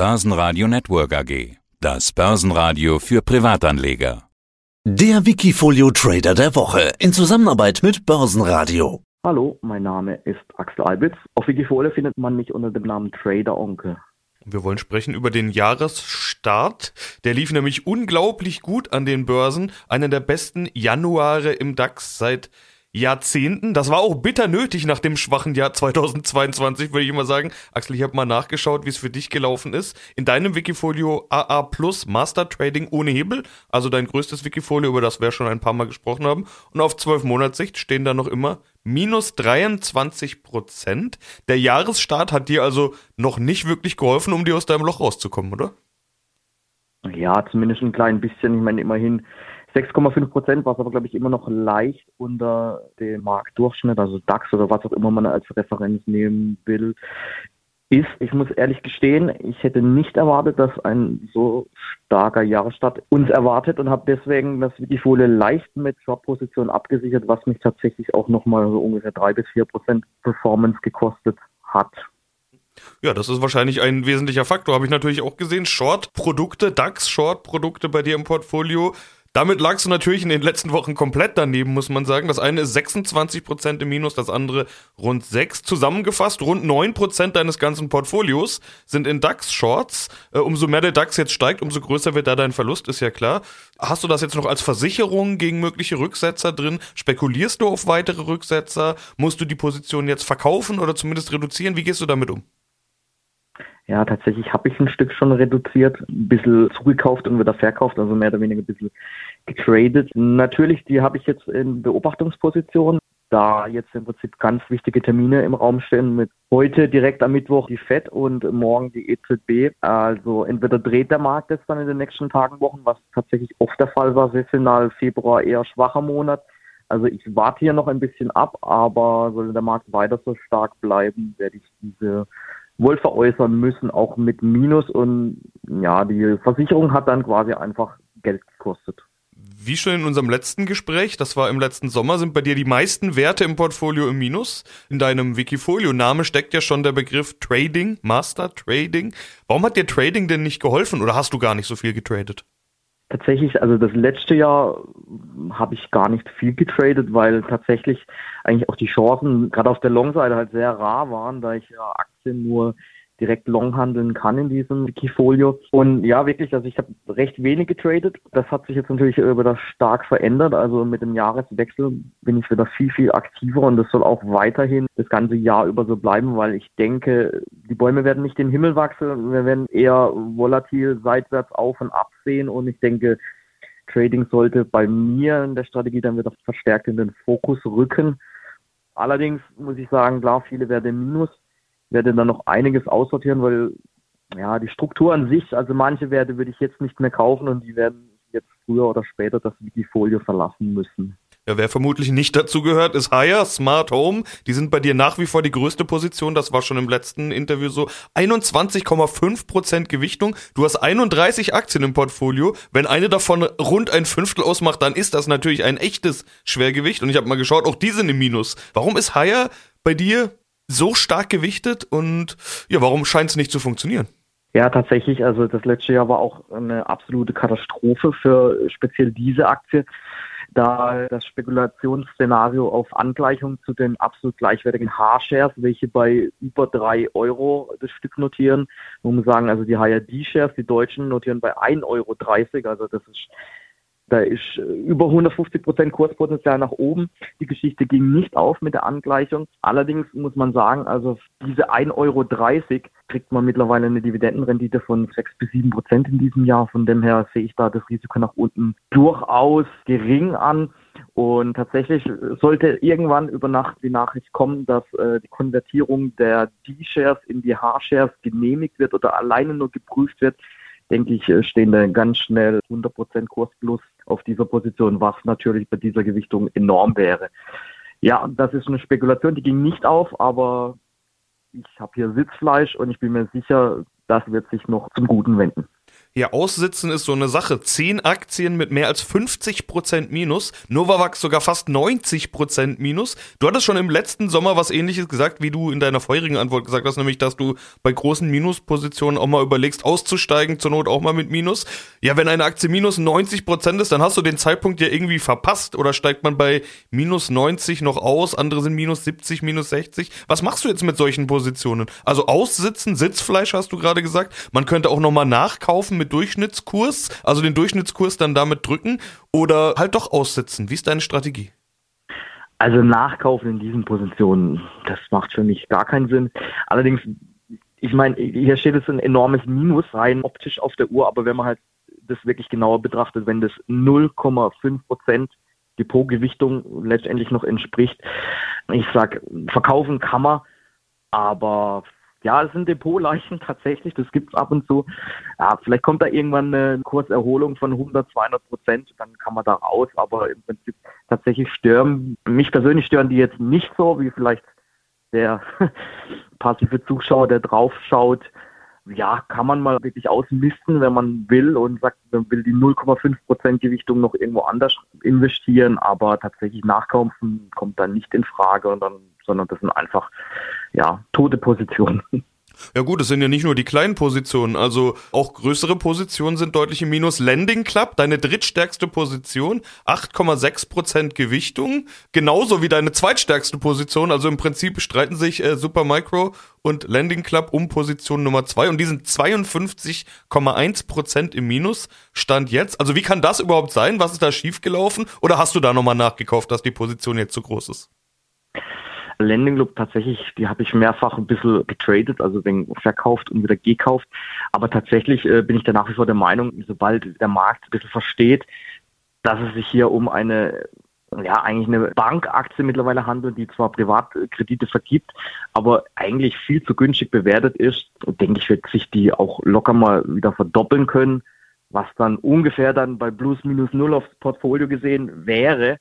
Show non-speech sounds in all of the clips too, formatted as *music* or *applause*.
Börsenradio Network AG. Das Börsenradio für Privatanleger. Der Wikifolio Trader der Woche in Zusammenarbeit mit Börsenradio. Hallo, mein Name ist Axel Albitz. Auf Wikifolio findet man mich unter dem Namen Trader Onkel. Wir wollen sprechen über den Jahresstart. Der lief nämlich unglaublich gut an den Börsen. Einer der besten Januare im DAX seit Jahrzehnten. Das war auch bitter nötig nach dem schwachen Jahr 2022, würde ich immer sagen. Axel, ich habe mal nachgeschaut, wie es für dich gelaufen ist. In deinem Wikifolio AA Plus Master Trading ohne Hebel, also dein größtes Wikifolio, über das wir schon ein paar Mal gesprochen haben. Und auf 12 Monatssicht stehen da noch immer minus 23 Prozent. Der Jahresstart hat dir also noch nicht wirklich geholfen, um dir aus deinem Loch rauszukommen, oder? Ja, zumindest ein klein bisschen. Ich meine, immerhin 6,5 Prozent, was aber, glaube ich, immer noch leicht unter dem Marktdurchschnitt, also DAX oder was auch immer man als Referenz nehmen will, ist, ich muss ehrlich gestehen, ich hätte nicht erwartet, dass ein so starker Jahresstart uns erwartet und habe deswegen das Wikifolie leicht mit Short-Position abgesichert, was mich tatsächlich auch nochmal so ungefähr drei bis vier Prozent Performance gekostet hat. Ja, das ist wahrscheinlich ein wesentlicher Faktor. Habe ich natürlich auch gesehen. Short-Produkte, DAX-Short-Produkte bei dir im Portfolio damit lagst du natürlich in den letzten Wochen komplett daneben, muss man sagen. Das eine ist 26% im Minus, das andere rund 6. Zusammengefasst, rund 9% deines ganzen Portfolios sind in DAX-Shorts. Äh, umso mehr der DAX jetzt steigt, umso größer wird da dein Verlust, ist ja klar. Hast du das jetzt noch als Versicherung gegen mögliche Rücksetzer drin? Spekulierst du auf weitere Rücksetzer? Musst du die Position jetzt verkaufen oder zumindest reduzieren? Wie gehst du damit um? Ja, tatsächlich habe ich ein Stück schon reduziert, ein bisschen zugekauft und wieder verkauft, also mehr oder weniger ein bisschen getradet. Natürlich, die habe ich jetzt in Beobachtungsposition, da jetzt im Prinzip ganz wichtige Termine im Raum stehen mit heute direkt am Mittwoch die FED und morgen die EZB. Also entweder dreht der Markt jetzt dann in den nächsten Tagen, Wochen, was tatsächlich oft der Fall war, saisonal Februar eher schwacher Monat. Also ich warte hier noch ein bisschen ab, aber soll der Markt weiter so stark bleiben, werde ich diese wohl veräußern müssen, auch mit Minus. Und ja, die Versicherung hat dann quasi einfach Geld gekostet. Wie schon in unserem letzten Gespräch, das war im letzten Sommer, sind bei dir die meisten Werte im Portfolio im Minus. In deinem Wikifolio-Name steckt ja schon der Begriff Trading, Master Trading. Warum hat dir Trading denn nicht geholfen oder hast du gar nicht so viel getradet? Tatsächlich, also das letzte Jahr habe ich gar nicht viel getradet, weil tatsächlich eigentlich auch die Chancen gerade auf der Long-Seite halt sehr rar waren, da ich ja Aktien nur direkt long handeln kann in diesem Wikifolio. Und ja, wirklich, also ich habe recht wenig getradet. Das hat sich jetzt natürlich über das stark verändert. Also mit dem Jahreswechsel bin ich wieder viel, viel aktiver und das soll auch weiterhin das ganze Jahr über so bleiben, weil ich denke, die Bäume werden nicht den Himmel wachsen. Wir werden eher volatil seitwärts auf und ab sehen und ich denke, Trading sollte bei mir in der Strategie dann wieder verstärkt in den Fokus rücken. Allerdings muss ich sagen, klar, viele werden Minus werde dann noch einiges aussortieren, weil ja, die Struktur an sich, also manche Werte würde ich jetzt nicht mehr kaufen und die werden jetzt früher oder später das Wikifolio verlassen müssen. Ja, wer vermutlich nicht dazu gehört, ist Hire, Smart Home. Die sind bei dir nach wie vor die größte Position. Das war schon im letzten Interview so. 21,5% Gewichtung. Du hast 31 Aktien im Portfolio. Wenn eine davon rund ein Fünftel ausmacht, dann ist das natürlich ein echtes Schwergewicht. Und ich habe mal geschaut, auch die sind im Minus. Warum ist Hire bei dir so stark gewichtet und ja, warum scheint es nicht zu funktionieren? Ja, tatsächlich. Also das letzte Jahr war auch eine absolute Katastrophe für speziell diese Aktie, da das Spekulationsszenario auf Angleichung zu den absolut gleichwertigen H-Shares, welche bei über drei Euro das Stück notieren, man sagen, also die HRD-Shares, die Deutschen notieren bei 1,30 Euro. Also das ist da ist äh, über 150 Prozent Kurspotenzial nach oben. Die Geschichte ging nicht auf mit der Angleichung. Allerdings muss man sagen, also diese 1,30 Euro kriegt man mittlerweile eine Dividendenrendite von 6 bis 7 Prozent in diesem Jahr. Von dem her sehe ich da das Risiko nach unten durchaus gering an. Und tatsächlich sollte irgendwann über Nacht die Nachricht kommen, dass äh, die Konvertierung der D-Shares in die H-Shares genehmigt wird oder alleine nur geprüft wird, denke ich, äh, stehen da ganz schnell 100% Kurs plus auf dieser Position, was natürlich bei dieser Gewichtung enorm wäre. Ja, das ist eine Spekulation, die ging nicht auf, aber ich habe hier Sitzfleisch und ich bin mir sicher, das wird sich noch zum Guten wenden. Ja, aussitzen ist so eine Sache. Zehn Aktien mit mehr als 50% Minus. Novavax sogar fast 90% Minus. Du hattest schon im letzten Sommer was ähnliches gesagt, wie du in deiner vorherigen Antwort gesagt hast, nämlich, dass du bei großen Minuspositionen auch mal überlegst, auszusteigen, zur Not auch mal mit Minus. Ja, wenn eine Aktie minus 90% ist, dann hast du den Zeitpunkt ja irgendwie verpasst. Oder steigt man bei minus 90 noch aus, andere sind minus 70, minus 60. Was machst du jetzt mit solchen Positionen? Also aussitzen, Sitzfleisch hast du gerade gesagt. Man könnte auch nochmal nachkaufen mit Durchschnittskurs, also den Durchschnittskurs dann damit drücken oder halt doch aussitzen? Wie ist deine Strategie? Also nachkaufen in diesen Positionen, das macht für mich gar keinen Sinn. Allerdings, ich meine, hier steht jetzt ein enormes Minus rein optisch auf der Uhr, aber wenn man halt das wirklich genauer betrachtet, wenn das 0,5 Prozent Depotgewichtung letztendlich noch entspricht, ich sag, verkaufen kann man, aber ja, es sind Depotleichen *laughs* tatsächlich, das gibt es ab und zu. Ja, vielleicht kommt da irgendwann eine Kurserholung von 100, 200 Prozent, dann kann man da raus, aber im Prinzip tatsächlich stören, mich persönlich stören die jetzt nicht so, wie vielleicht der *laughs* passive Zuschauer, der drauf schaut. Ja, kann man mal wirklich ausmisten, wenn man will und sagt, man will die 0,5 Prozent Gewichtung noch irgendwo anders investieren, aber tatsächlich nachkaufen kommt dann nicht in Frage und dann, sondern das sind einfach ja, tote Position. *laughs* Ja gut, es sind ja nicht nur die kleinen Positionen, also auch größere Positionen sind deutlich im Minus. Landing Club, deine drittstärkste Position, 8,6% Gewichtung, genauso wie deine zweitstärkste Position, also im Prinzip streiten sich äh, Supermicro und Landing Club um Position Nummer 2 und die sind 52,1% im Minus, Stand jetzt. Also wie kann das überhaupt sein? Was ist da schiefgelaufen? Oder hast du da nochmal nachgekauft, dass die Position jetzt zu groß ist? Landing Loop tatsächlich, die habe ich mehrfach ein bisschen getradet, also verkauft und wieder gekauft. Aber tatsächlich äh, bin ich da nach wie vor der Meinung, sobald der Markt ein bisschen versteht, dass es sich hier um eine ja, eigentlich eine Bankaktie mittlerweile handelt, die zwar Privatkredite vergibt, aber eigentlich viel zu günstig bewertet ist, denke ich, wird sich die auch locker mal wieder verdoppeln können, was dann ungefähr dann bei plus minus null aufs Portfolio gesehen wäre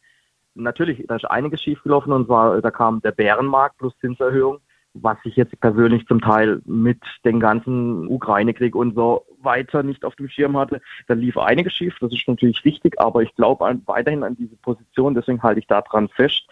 natürlich, da ist einiges schiefgelaufen und zwar, da kam der Bärenmarkt plus Zinserhöhung, was ich jetzt persönlich zum Teil mit dem ganzen Ukraine-Krieg und so weiter nicht auf dem Schirm hatte. Da lief einiges schief, das ist natürlich wichtig, aber ich glaube weiterhin an diese Position, deswegen halte ich da dran fest.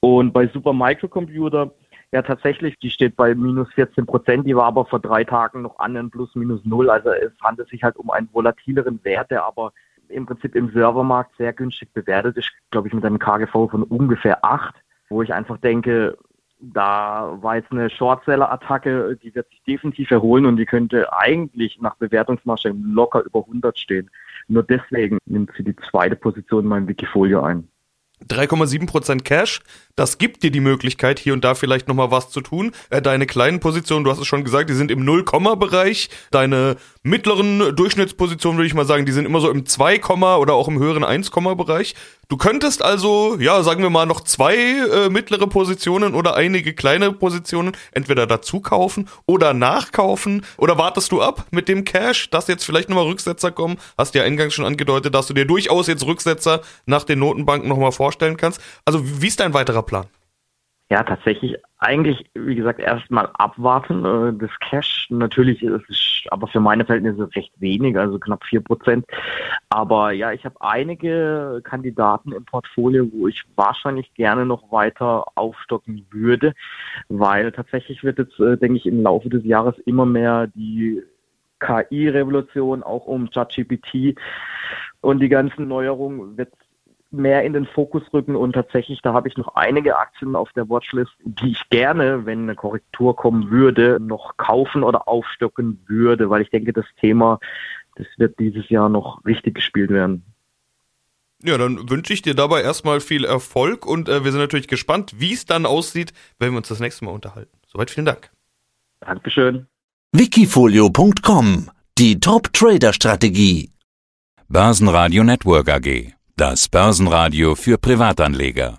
Und bei Super Microcomputer, ja tatsächlich, die steht bei minus 14 Prozent, die war aber vor drei Tagen noch an plus minus null. Also es handelt sich halt um einen volatileren Wert, der aber im Prinzip im Servermarkt sehr günstig bewertet ist, glaube ich, mit einem KGV von ungefähr 8, wo ich einfach denke, da war jetzt eine Shortseller-Attacke, die wird sich definitiv erholen und die könnte eigentlich nach Bewertungsmasche locker über 100 stehen. Nur deswegen nimmt sie die zweite Position in meinem Wikifolio ein. 3,7% Cash, das gibt dir die Möglichkeit, hier und da vielleicht nochmal was zu tun. Äh, deine kleinen Positionen, du hast es schon gesagt, die sind im 0-Bereich. Deine mittleren Durchschnittspositionen, würde ich mal sagen, die sind immer so im 2, oder auch im höheren 1-Bereich. Du könntest also, ja, sagen wir mal, noch zwei äh, mittlere Positionen oder einige kleine Positionen entweder dazu kaufen oder nachkaufen. Oder wartest du ab mit dem Cash, dass jetzt vielleicht nochmal Rücksetzer kommen? Hast ja eingangs schon angedeutet, dass du dir durchaus jetzt Rücksetzer nach den Notenbanken nochmal vorstellen kannst. Also, wie ist dein weiterer Plan? Ja, tatsächlich eigentlich, wie gesagt, erstmal abwarten. Äh, das Cash natürlich ist aber für meine Verhältnisse recht wenig, also knapp vier Prozent. Aber ja, ich habe einige Kandidaten im Portfolio, wo ich wahrscheinlich gerne noch weiter aufstocken würde, weil tatsächlich wird jetzt, äh, denke ich, im Laufe des Jahres immer mehr die KI-Revolution auch um ChatGPT und die ganzen Neuerungen wird mehr in den Fokus rücken und tatsächlich, da habe ich noch einige Aktien auf der Watchlist, die ich gerne, wenn eine Korrektur kommen würde, noch kaufen oder aufstocken würde, weil ich denke, das Thema, das wird dieses Jahr noch richtig gespielt werden. Ja, dann wünsche ich dir dabei erstmal viel Erfolg und äh, wir sind natürlich gespannt, wie es dann aussieht, wenn wir uns das nächste Mal unterhalten. Soweit vielen Dank. Dankeschön. Wikifolio.com Die Top-Trader-Strategie. Börsenradio Network AG. Das Börsenradio für Privatanleger.